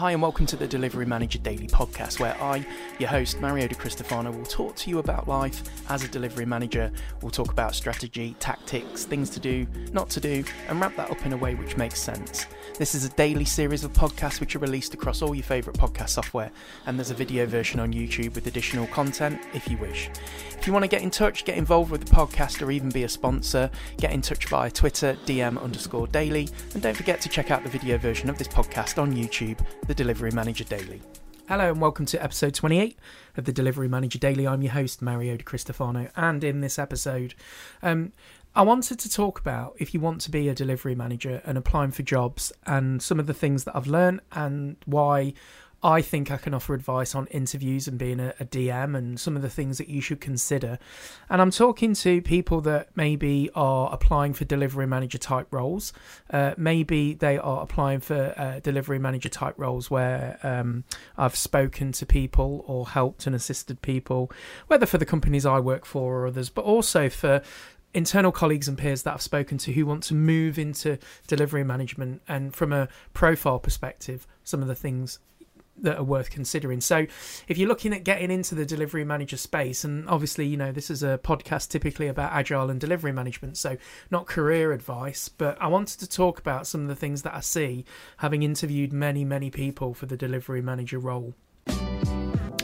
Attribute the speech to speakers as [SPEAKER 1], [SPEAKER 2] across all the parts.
[SPEAKER 1] Hi, and welcome to the Delivery Manager Daily podcast, where I, your host, Mario De Cristofano, will talk to you about life as a delivery manager. We'll talk about strategy, tactics, things to do, not to do, and wrap that up in a way which makes sense. This is a daily series of podcasts which are released across all your favourite podcast software, and there's a video version on YouTube with additional content if you wish. If you want to get in touch, get involved with the podcast, or even be a sponsor, get in touch via Twitter, DM underscore daily, and don't forget to check out the video version of this podcast on YouTube, The Delivery Manager Daily. Hello and welcome to episode 28 of the Delivery Manager Daily. I'm your host, Mario De Cristofano, and in this episode, um, I wanted to talk about if you want to be a delivery manager and applying for jobs and some of the things that I've learned and why I think I can offer advice on interviews and being a, a, DM and some of the things that you should consider. And I'm talking to people that maybe are applying for delivery manager type roles. Uh, maybe they are applying for uh, delivery manager type roles where um, I've spoken to people or helped and assisted people, whether for the companies I work for or others, but also for internal colleagues and peers that I've spoken to who want to move into delivery management and from a profile perspective, some of the things that are worth considering. So, if you're looking at getting into the delivery manager space, and obviously, you know, this is a podcast typically about agile and delivery management, so not career advice, but I wanted to talk about some of the things that I see having interviewed many, many people for the delivery manager role.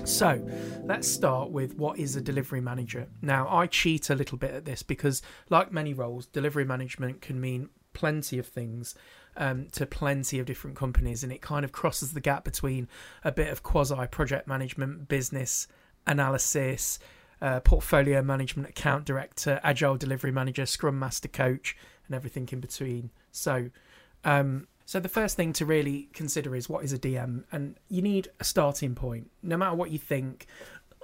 [SPEAKER 1] So, let's start with what is a delivery manager. Now, I cheat a little bit at this because, like many roles, delivery management can mean plenty of things um, to plenty of different companies, and it kind of crosses the gap between a bit of quasi project management, business analysis, uh, portfolio management, account director, agile delivery manager, scrum master coach, and everything in between. So, um, so the first thing to really consider is what is a DM, and you need a starting point. No matter what you think,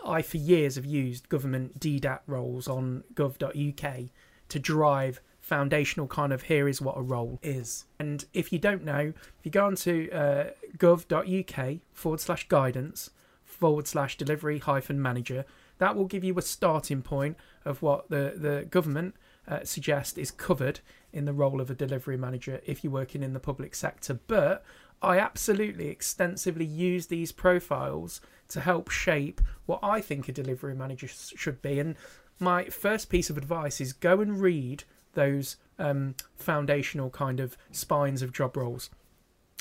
[SPEAKER 1] I for years have used government DDAT roles on gov.uk to drive foundational kind of here is what a role is. And if you don't know, if you go onto uh, gov.uk forward slash guidance forward slash delivery hyphen manager, that will give you a starting point of what the, the government uh, suggest is covered in the role of a delivery manager if you're working in the public sector. But I absolutely extensively use these profiles to help shape what I think a delivery manager should be. And my first piece of advice is go and read those um, foundational kind of spines of job roles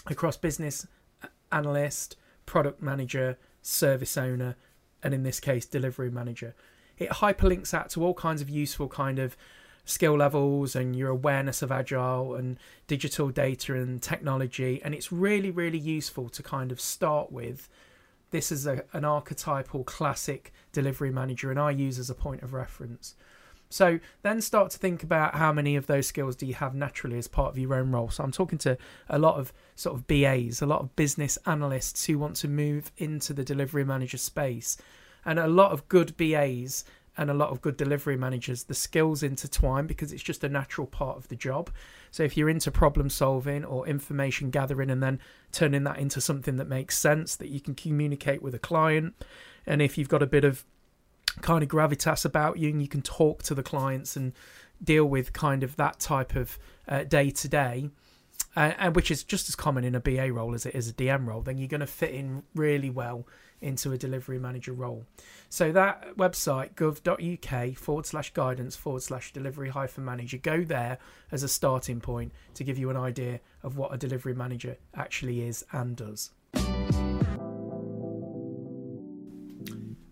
[SPEAKER 1] across business analyst, product manager, service owner, and in this case, delivery manager. It hyperlinks that to all kinds of useful kind of skill levels and your awareness of agile and digital data and technology. And it's really, really useful to kind of start with. This is a, an archetypal classic delivery manager, and I use as a point of reference. So then start to think about how many of those skills do you have naturally as part of your own role. So I'm talking to a lot of sort of BAs, a lot of business analysts who want to move into the delivery manager space, and a lot of good BAs and a lot of good delivery managers, the skills intertwine because it's just a natural part of the job. So if you're into problem solving or information gathering and then turning that into something that makes sense that you can communicate with a client, and if you've got a bit of kind of gravitas about you and you can talk to the clients and deal with kind of that type of day to day and which is just as common in a BA role as it is a DM role, then you're going to fit in really well into a delivery manager role. So that website, gov.uk forward slash guidance forward slash delivery hyphen manager, go there as a starting point to give you an idea of what a delivery manager actually is and does.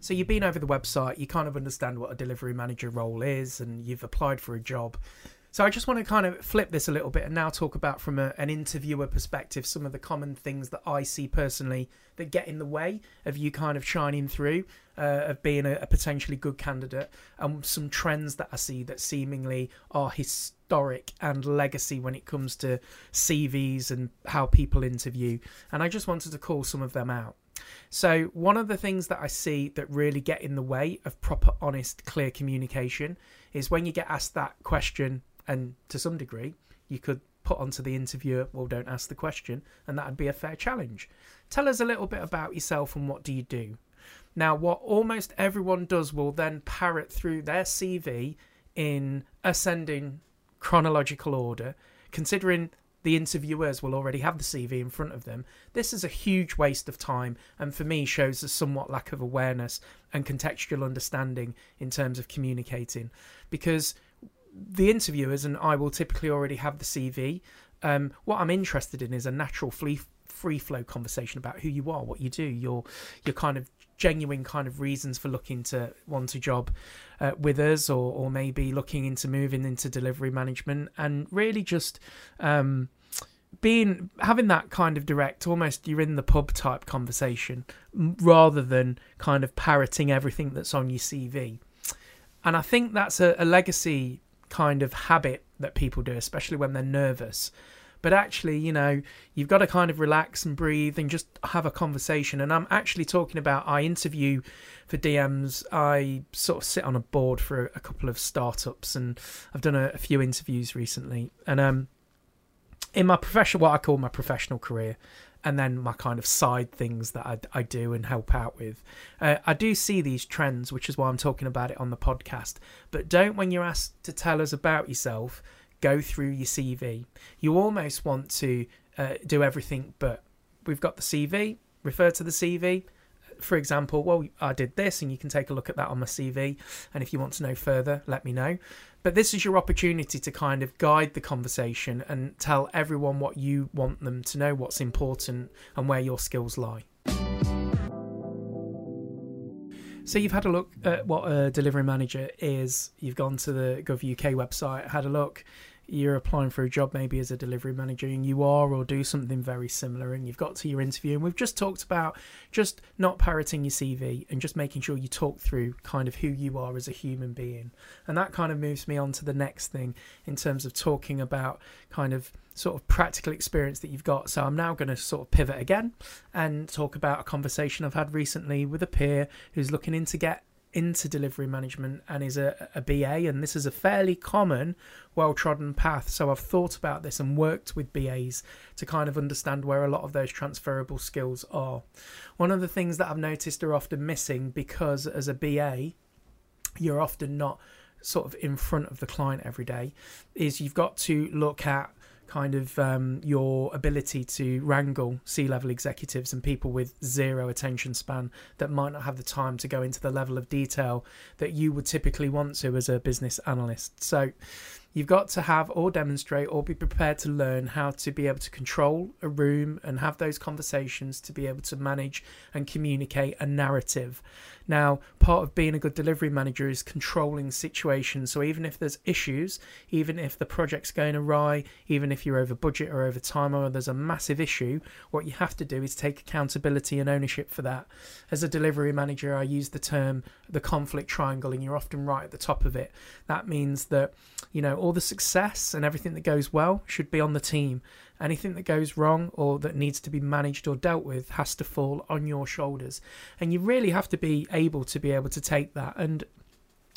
[SPEAKER 1] So you've been over the website, you kind of understand what a delivery manager role is, and you've applied for a job. So I just want to kind of flip this a little bit and now talk about from a, an interviewer perspective some of the common things that I see personally that get in the way of you kind of shining through, uh, of being a, a potentially good candidate, and some trends that I see that seemingly are historic and legacy when it comes to CVs and how people interview. And I just wanted to call some of them out. So, one of the things that I see that really get in the way of proper, honest, clear communication is when you get asked that question, and to some degree, you could put onto the interviewer, well, don't ask the question, and that would be a fair challenge. Tell us a little bit about yourself and what do you do? Now, what almost everyone does will then parrot through their CV in ascending chronological order, considering the interviewers will already have the CV in front of them. This is a huge waste of time, and for me, shows a somewhat lack of awareness and contextual understanding in terms of communicating. Because the interviewers and I will typically already have the CV. Um, what I'm interested in is a natural free free flow conversation about who you are, what you do, your your kind of genuine kind of reasons for looking to want a job uh, with us, or or maybe looking into moving into delivery management, and really just. Um, being having that kind of direct almost you're in the pub type conversation rather than kind of parroting everything that's on your cv and i think that's a, a legacy kind of habit that people do, especially when they're nervous. But actually, you know, you've got to kind of relax and breathe and just have a conversation. And I'm actually talking about I interview for DMs. I sort of sit on a board for a couple of startups, and I've done a, a few interviews recently. And um, in my professional, what I call my professional career, and then my kind of side things that I, I do and help out with. Uh, I do see these trends, which is why I'm talking about it on the podcast. But don't, when you're asked to tell us about yourself, go through your CV. You almost want to uh, do everything, but we've got the CV, refer to the CV. For example, well, I did this, and you can take a look at that on my CV. And if you want to know further, let me know. But this is your opportunity to kind of guide the conversation and tell everyone what you want them to know, what's important, and where your skills lie. So you've had a look at what a delivery manager is. You've gone to the Gov UK website, had a look you're applying for a job maybe as a delivery manager and you are or do something very similar and you've got to your interview. And we've just talked about just not parroting your CV and just making sure you talk through kind of who you are as a human being. And that kind of moves me on to the next thing in terms of talking about kind of sort of practical experience that you've got. So I'm now going to sort of pivot again and talk about a conversation I've had recently with a peer who's looking in to get into delivery management and is a, a BA, and this is a fairly common, well trodden path. So I've thought about this and worked with BAs to kind of understand where a lot of those transferable skills are. One of the things that I've noticed are often missing because as a BA, you're often not sort of in front of the client every day, is you've got to look at kind of um, your ability to wrangle C level executives and people with zero attention span that might not have the time to go into the level of detail that you would typically want to as a business analyst. So you've got to have or demonstrate or be prepared to learn how to be able to control a room and have those conversations to be able to manage and communicate a narrative. Now, part of being a good delivery manager is controlling situations. So even if there's issues, even if the project's going awry, even if you're over budget or over time or there's a massive issue, what you have to do is take accountability and ownership for that. As a delivery manager, I use the term the conflict triangle, and you're often right at the top of it. That means that, you know, all the success and everything that goes well should be on the team. Anything that goes wrong or that needs to be managed or dealt with has to fall on your shoulders. And you really have to be able to be able to take that. And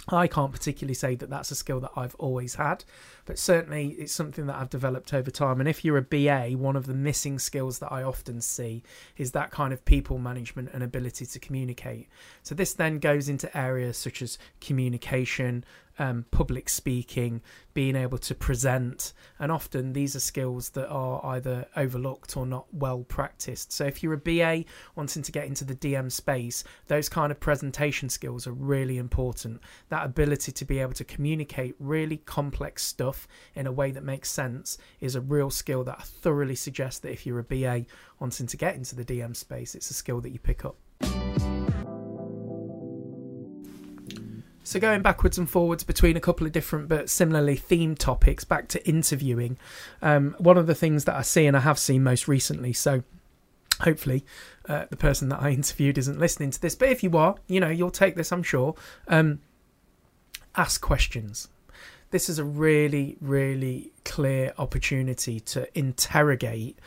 [SPEAKER 1] I can't particularly say that that's a skill that I've always had, but certainly it's something that I've developed over time. And if you're a BA, one of the missing skills that I often see is that kind of people management and ability to communicate. So this then goes into areas such as communication, um, public speaking, being able to present, and often these are skills that are either overlooked or not well practiced. So, if you're a BA wanting to get into the DM space, those kind of presentation skills are really important. That ability to be able to communicate really complex stuff in a way that makes sense is a real skill that I thoroughly suggest that if you're a BA wanting to get into the DM space, it's a skill that you pick up. So going backwards and forwards between a couple of different but similarly themed topics, back to interviewing. Um, one of the things that I see and I have seen most recently, so hopefully uh, the person that I interviewed isn't listening to this, but if you are, you know, you'll take this, I'm sure. Um, ask questions. This is a really, really clear opportunity to interrogate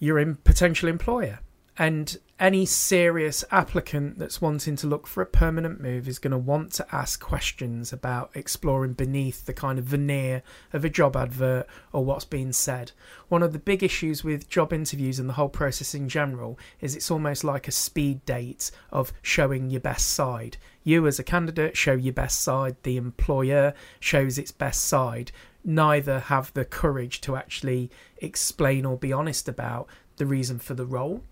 [SPEAKER 1] your potential employer and any serious applicant that's wanting to look for a permanent move is going to want to ask questions about exploring beneath the kind of veneer of a job advert or what's being said. One of the big issues with job interviews and the whole process in general is it's almost like a speed date of showing your best side. You, as a candidate, show your best side, the employer shows its best side neither have the courage to actually explain or be honest about the reason for the role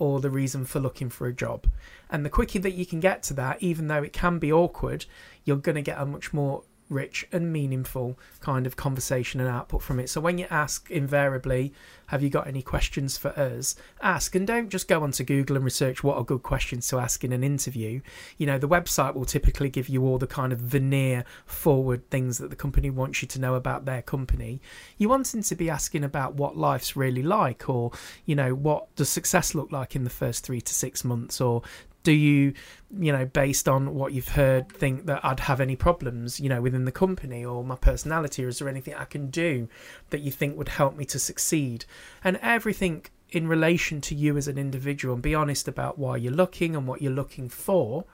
[SPEAKER 1] or the reason for looking for a job. And the quicker that you can get to that, even though it can be awkward, you're going to get a much more rich and meaningful kind of conversation and output from it. So when you ask invariably, have you got any questions for us? Ask and don't just go onto Google and research what are good questions to ask in an interview. You know, the website will typically give you all the kind of veneer forward things that the company wants you to know about their company. You want them to be asking about what life's really like or, you know, what does success look like in the first three to six months or do you you know based on what you've heard think that i'd have any problems you know within the company or my personality? Or is there anything i can do that you think would help me to succeed? And everything in relation to you as an individual and be honest about why you're looking and what you're looking for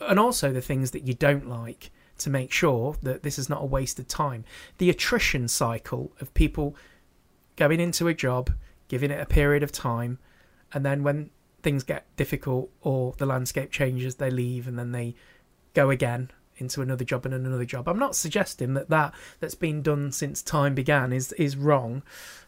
[SPEAKER 1] and also the things that you don't like to make sure that this is not a waste of time. The attrition cycle of people going into a job giving it a period of time and then when things get difficult or the landscape changes, they leave and then they go again into another job and another job. I'm not suggesting that that that's been done since time began is is wrong.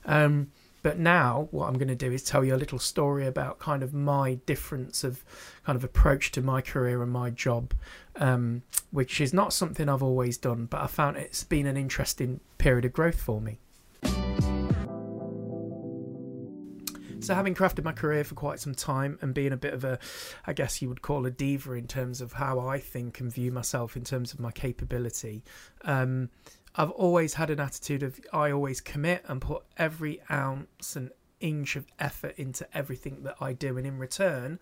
[SPEAKER 1] Um, but now what I'm going to do is tell you a little story about kind of my difference of kind of approach to my career and my job, um, which is not something I've always done, but I found it's been an interesting period of growth for me. So, having crafted my career for quite some time and being a bit of a, I guess you would call a diva in terms of how I think and view myself in terms of my capability, um, I've always had an attitude of I always commit and put every ounce and inch of effort into everything that I do, and in return,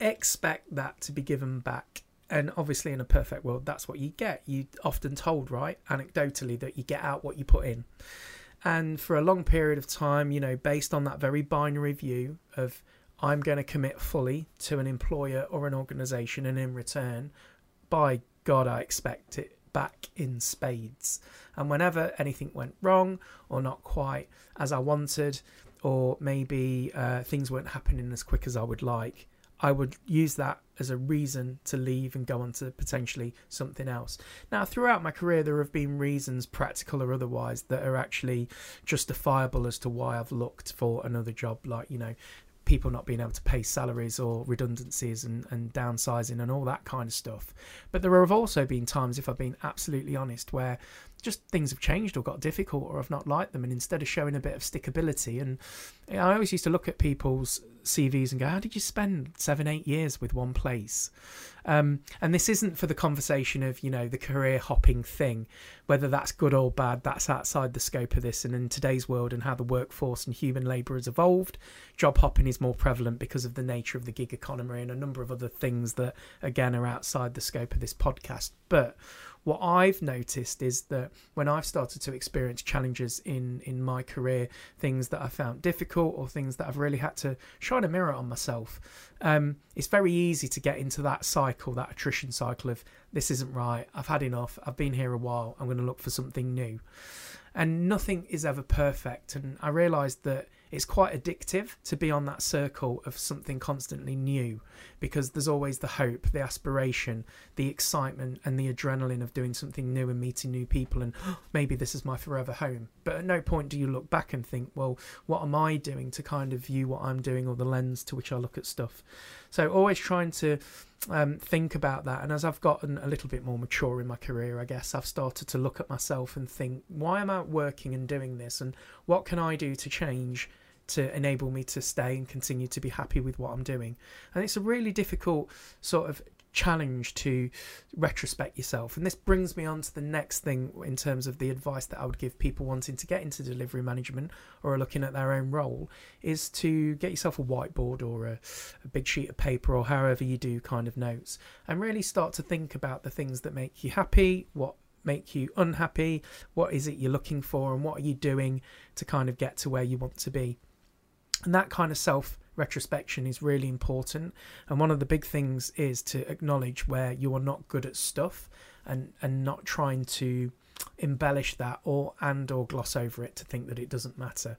[SPEAKER 1] expect that to be given back. And obviously in a perfect world that's what you get. You often told right anecdotally that you get out what you put in and for a long period of time, you know, based on that very binary view of I'm going to commit fully to an employer or an organization, and in return, by God, I expect it back in spades. And whenever anything went wrong or not quite as I wanted, or maybe uh, things weren't happening as quick as I would like, I would use that as a reason to leave and go on to potentially something else. Now, throughout my career, there have been reasons, practical or otherwise, that are actually justifiable as to why I've looked for another job, like, you know, people not being able to pay salaries or redundancies and, and downsizing and all that kind of stuff. But there have also been times, if I've been absolutely honest, where just things have changed or got difficult or I've not liked them. And instead of showing a bit of stickability, and I always used to look at people's CVs and go, How did you spend seven, eight years with one place? Um, and this isn't for the conversation of, you know, the career hopping thing, whether that's good or bad, that's outside the scope of this. And in today's world and how the workforce and human labour has evolved, job hopping is more prevalent because of the nature of the gig economy and a number of other things that, again, are outside the scope of this podcast. But what I've noticed is that when I've started to experience challenges in in my career, things that I found difficult or things that I've really had to shine a mirror on myself, um, it's very easy to get into that cycle, that attrition cycle of this isn't right. I've had enough. I've been here a while. I'm going to look for something new, and nothing is ever perfect. And I realised that it's quite addictive to be on that circle of something constantly new because there's always the hope, the aspiration, the excitement, and the adrenaline of doing something new and meeting new people. And oh, maybe this is my forever home. But at no point do you look back and think, well, what am I doing to kind of view what I'm doing or the lens to which I look at stuff? So always trying to um, think about that. And as I've gotten a little bit more mature in my career, I guess I've started to look at myself and think, why am I working and doing this? And what can I do to change to enable me to stay and continue to be happy with what I'm doing. And it's a really difficult sort of challenge to retrospect yourself. And this brings me on to the next thing in terms of the advice that I would give people wanting to get into delivery management or are looking at their own role is to get yourself a whiteboard or a, a big sheet of paper or however you do kind of notes and really start to think about the things that make you happy, what make you unhappy, what is it you're looking for, and what are you doing to kind of get to where you want to be. And that kind of self retrospection is really important. And one of the big things is to acknowledge where you are not good at stuff and, and not trying to embellish that or and or gloss over it to think that it doesn't matter.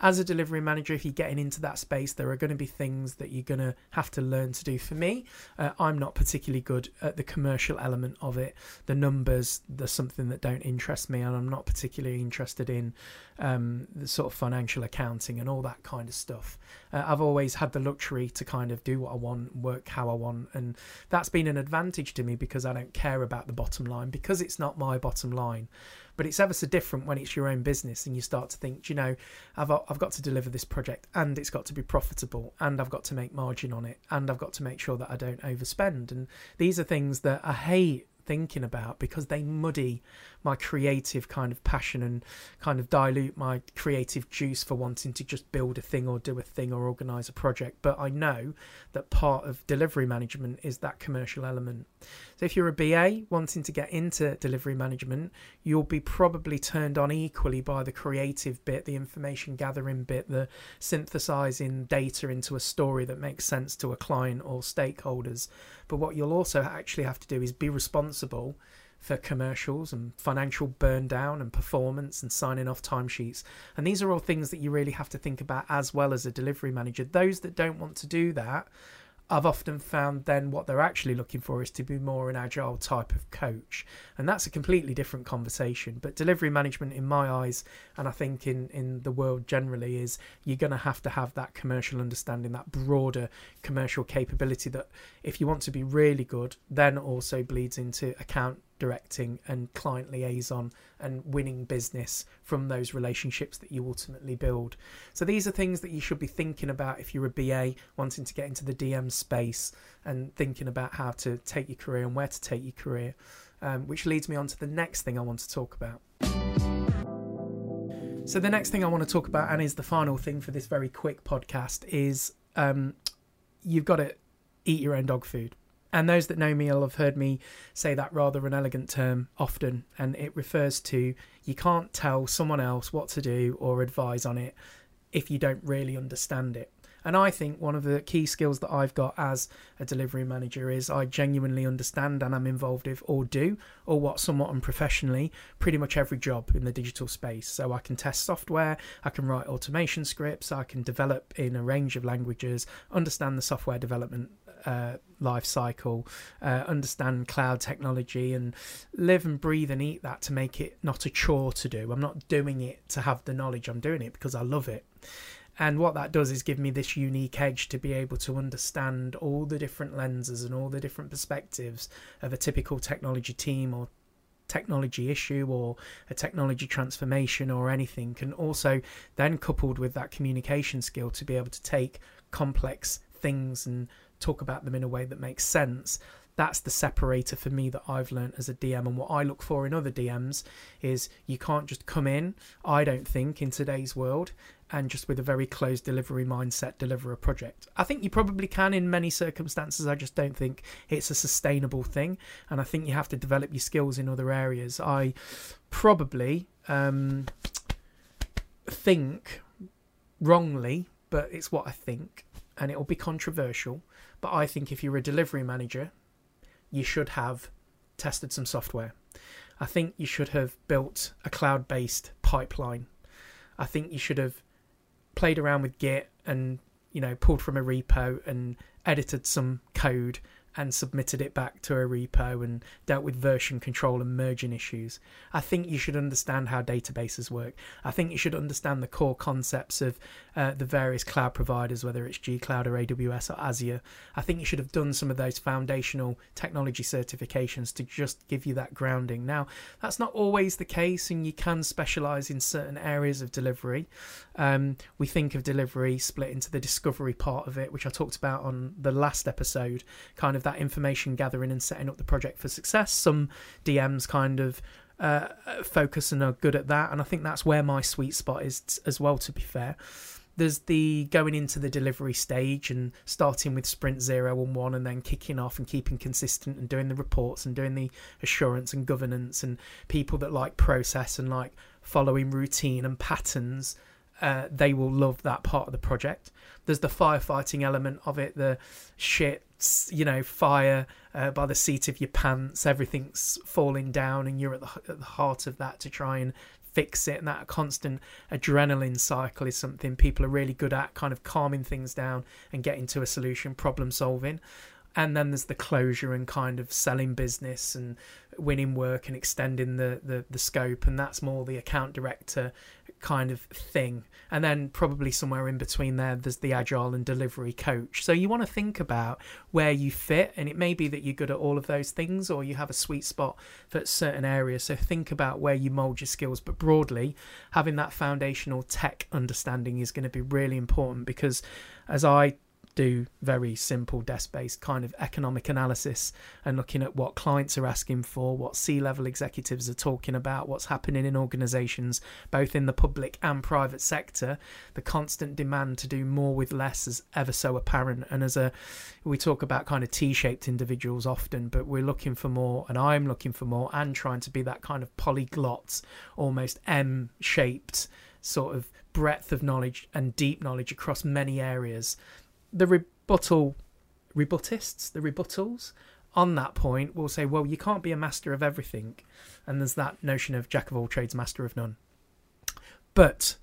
[SPEAKER 1] as a delivery manager, if you're getting into that space, there are going to be things that you're going to have to learn to do. For me, uh, I'm not particularly good at the commercial element of it. The numbers, there's something that don't interest me, and I'm not particularly interested in um, the sort of financial accounting and all that kind of stuff. Uh, I've always had the luxury to kind of do what I want, work how I want, and that's been an advantage to me because I don't care about the bottom line because it's not my bottom line. But it's ever so different when it's your own business and you start to think, you know, I've I've got to deliver this project and it's got to be profitable and I've got to make margin on it and I've got to make sure that I don't overspend. And these are things that I hate thinking about because they muddy my creative kind of passion and kind of dilute my creative juice for wanting to just build a thing or do a thing or organize a project. But I know that part of delivery management is that commercial element. So if you're a BA wanting to get into delivery management, you'll be probably turned on equally by the creative bit, the information gathering bit, the synthesizing data into a story that makes sense to a client or stakeholders. But what you'll also actually have to do is be responsible for commercials and financial burn down and performance and signing off timesheets. And these are all things that you really have to think about as well as a delivery manager. Those that don't want to do that I've often found then what they're actually looking for is to be more an agile type of coach. And that's a completely different conversation. But delivery management, in my eyes, and I think in, in the world generally, is you're going to have to have that commercial understanding, that broader commercial capability that if you want to be really good, then also bleeds into account directing and client liaison and winning business from those relationships that you ultimately build. So these are things that you should be thinking about if you're a BA wanting to get into the DM space and thinking about how to take your career and where to take your career. Um, which leads me on to the next thing I want to talk about. So the next thing I want to talk about, and is the final thing for this very quick podcast, is um, you've got to eat your own dog food. And those that know me will have heard me say that rather an elegant term often, and it refers to you can't tell someone else what to do or advise on it if you don't really understand it. And I think one of the key skills that I've got as a delivery manager is I genuinely understand and I'm involved with or do, or what somewhat unprofessionally, pretty much every job in the digital space. So I can test software, I can write automation scripts, I can develop in a range of languages, understand the software development uh, life cycle, uh, understand cloud technology, and live and breathe and eat that to make it not a chore to do. I'm not doing it to have the knowledge, I'm doing it because I love it. And what that does is give me this unique edge to be able to understand all the different lenses and all the different perspectives of a typical technology team or technology issue or a technology transformation or anything can also then coupled with that communication skill to be able to take complex things and talk about them in a way that makes sense that's the separator for me that I've learned as a DM. And what I look for in other DMs is you can't just come in, I don't think, in today's world and just with a very closed delivery mindset deliver a project. I think you probably can in many circumstances. I just don't think it's a sustainable thing. And I think you have to develop your skills in other areas. I probably um, think wrongly, but it's what I think, and it will be controversial but I think if you're a delivery manager, you should have tested some software. I think you should have built a cloud based pipeline. I think you should have played around with Git and, you know, pulled from a repo and edited some code and submitted it back to a repo and dealt with version control and merging issues. I think you should understand how databases work. I think you should understand the core concepts of uh, the various cloud providers, whether it's G-Cloud or AWS or Azure. I think you should have done some of those foundational technology certifications to just give you that grounding. Now, that's not always the case, and you can specialize in certain areas of delivery. Um, we think of delivery split into the discovery part of it, which I talked about on the last episode, kind of that information gathering and setting up the project for success. Some DMs kind of uh, focus and are good at that, and I think that's where my sweet spot is t- as well. To be fair, there's the going into the delivery stage and starting with sprint zero and one, and then kicking off and keeping consistent and doing the reports and doing the assurance and governance and people that like process and like following routine and patterns. Uh, they will love that part of the project. There's the firefighting element of it, the shit you know fire uh, by the seat of your pants everything's falling down and you're at the, at the heart of that to try and fix it. And that constant adrenaline cycle is something people are really good at, kind of calming things down and getting to a solution, problem solving and then there's the closure and kind of selling business and winning work and extending the, the, the scope and that's more the account director kind of thing. And then probably somewhere in between there there's the agile and delivery coach. So you want to think about where you fit and it may be that you're good at all of those things or you have a sweet spot for certain areas. So think about where you mold your skills. But broadly having that foundational tech understanding is going to be really important because as i do very simple desk based kind of economic analysis and looking at what clients are asking for, what C level executives are talking about, what's happening in organizations, both in the public and private sector. The constant demand to do more with less is ever so apparent. And as a, we talk about kind of T shaped individuals often, but we're looking for more, and I'm looking for more, and trying to be that kind of polyglot, almost M shaped sort of breadth of knowledge and deep knowledge across many areas the rebuttal rebuttists, the rebuttals on that point will say, well, you can't be a master of everything. And there's that notion of jack of all trades, master of none. But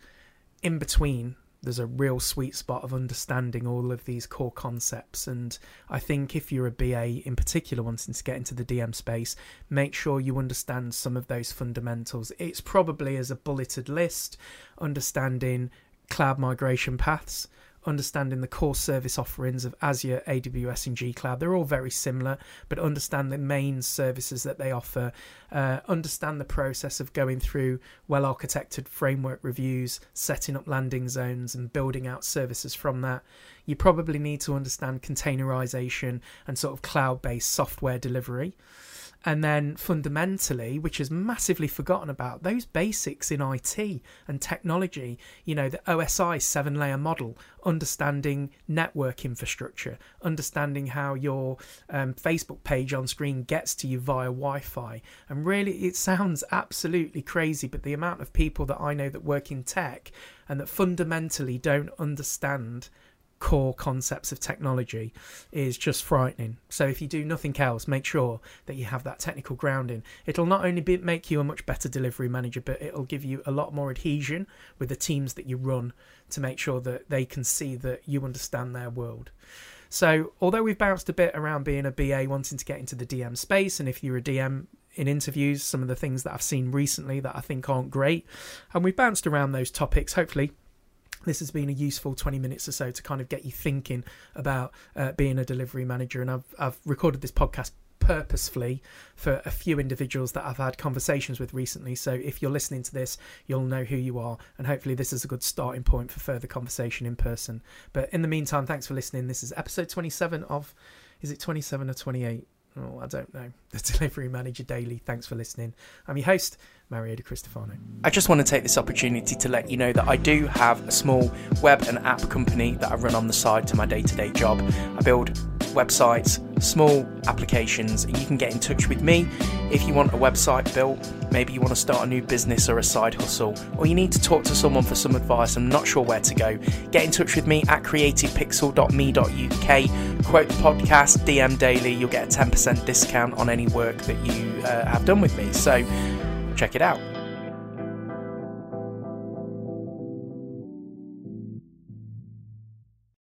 [SPEAKER 1] in between, there's a real sweet spot of understanding all of these core concepts. And I think if you're a BA in particular wanting to get into the DM space, make sure you understand some of those fundamentals. It's probably as a bulleted list, understanding cloud migration paths, understanding the core service offerings of Azure, AWS, and G Cloud. They're all very similar, but understand the main services that they offer. Uh, understand the process of going through well architected framework reviews, setting up landing zones, and building out services from that. You probably need to understand containerization and sort of cloud based software delivery and then fundamentally, which is massively forgotten about, those basics in IT and technology, you know, the OSI seven layer model, understanding network infrastructure, understanding how your um, Facebook page on screen gets to you via Wi Fi. And really, it sounds absolutely crazy, but the amount of people that I know that work in tech and that fundamentally don't understand core concepts of technology is just frightening. So if you do nothing else, make sure that you have that technical grounding. It'll not only be, make you a much better delivery manager, but it'll give you a lot more adhesion with the teams that you run to make sure that they can see that you understand their world. So, although we've bounced a bit around being a BA wanting to get into the DM space, and if you're a DM in interviews, some of the things that I've seen recently that I think aren't great, and we've bounced around those topics, hopefully this has been a useful 20 minutes or so to kind of get you thinking about uh, being a delivery manager. And I've, I've recorded this podcast purposefully for a few individuals that I've had conversations with recently. So if you're listening to this, you'll know who you are. And hopefully, this is a good starting point for further conversation in person. But in the meantime, thanks for listening. This is episode 27 of, is it 27 or 28? Oh, I don't know. The Delivery Manager Daily. Thanks for listening. I'm your host, Mario De Cristofano. I just want to take this opportunity to let you know that I do have a small web and app company that I run on the side to my day to day job. I build websites, small applications, and you can get in touch with me if you want a website built. Maybe you want to start a new business or a side hustle, or you need to talk to someone for some advice. I'm not sure where to go. Get in touch with me at creativepixel.me.uk. Quote the podcast, DM Daily. You'll get a 10% discount on any work that you uh, have done with me. So check it out.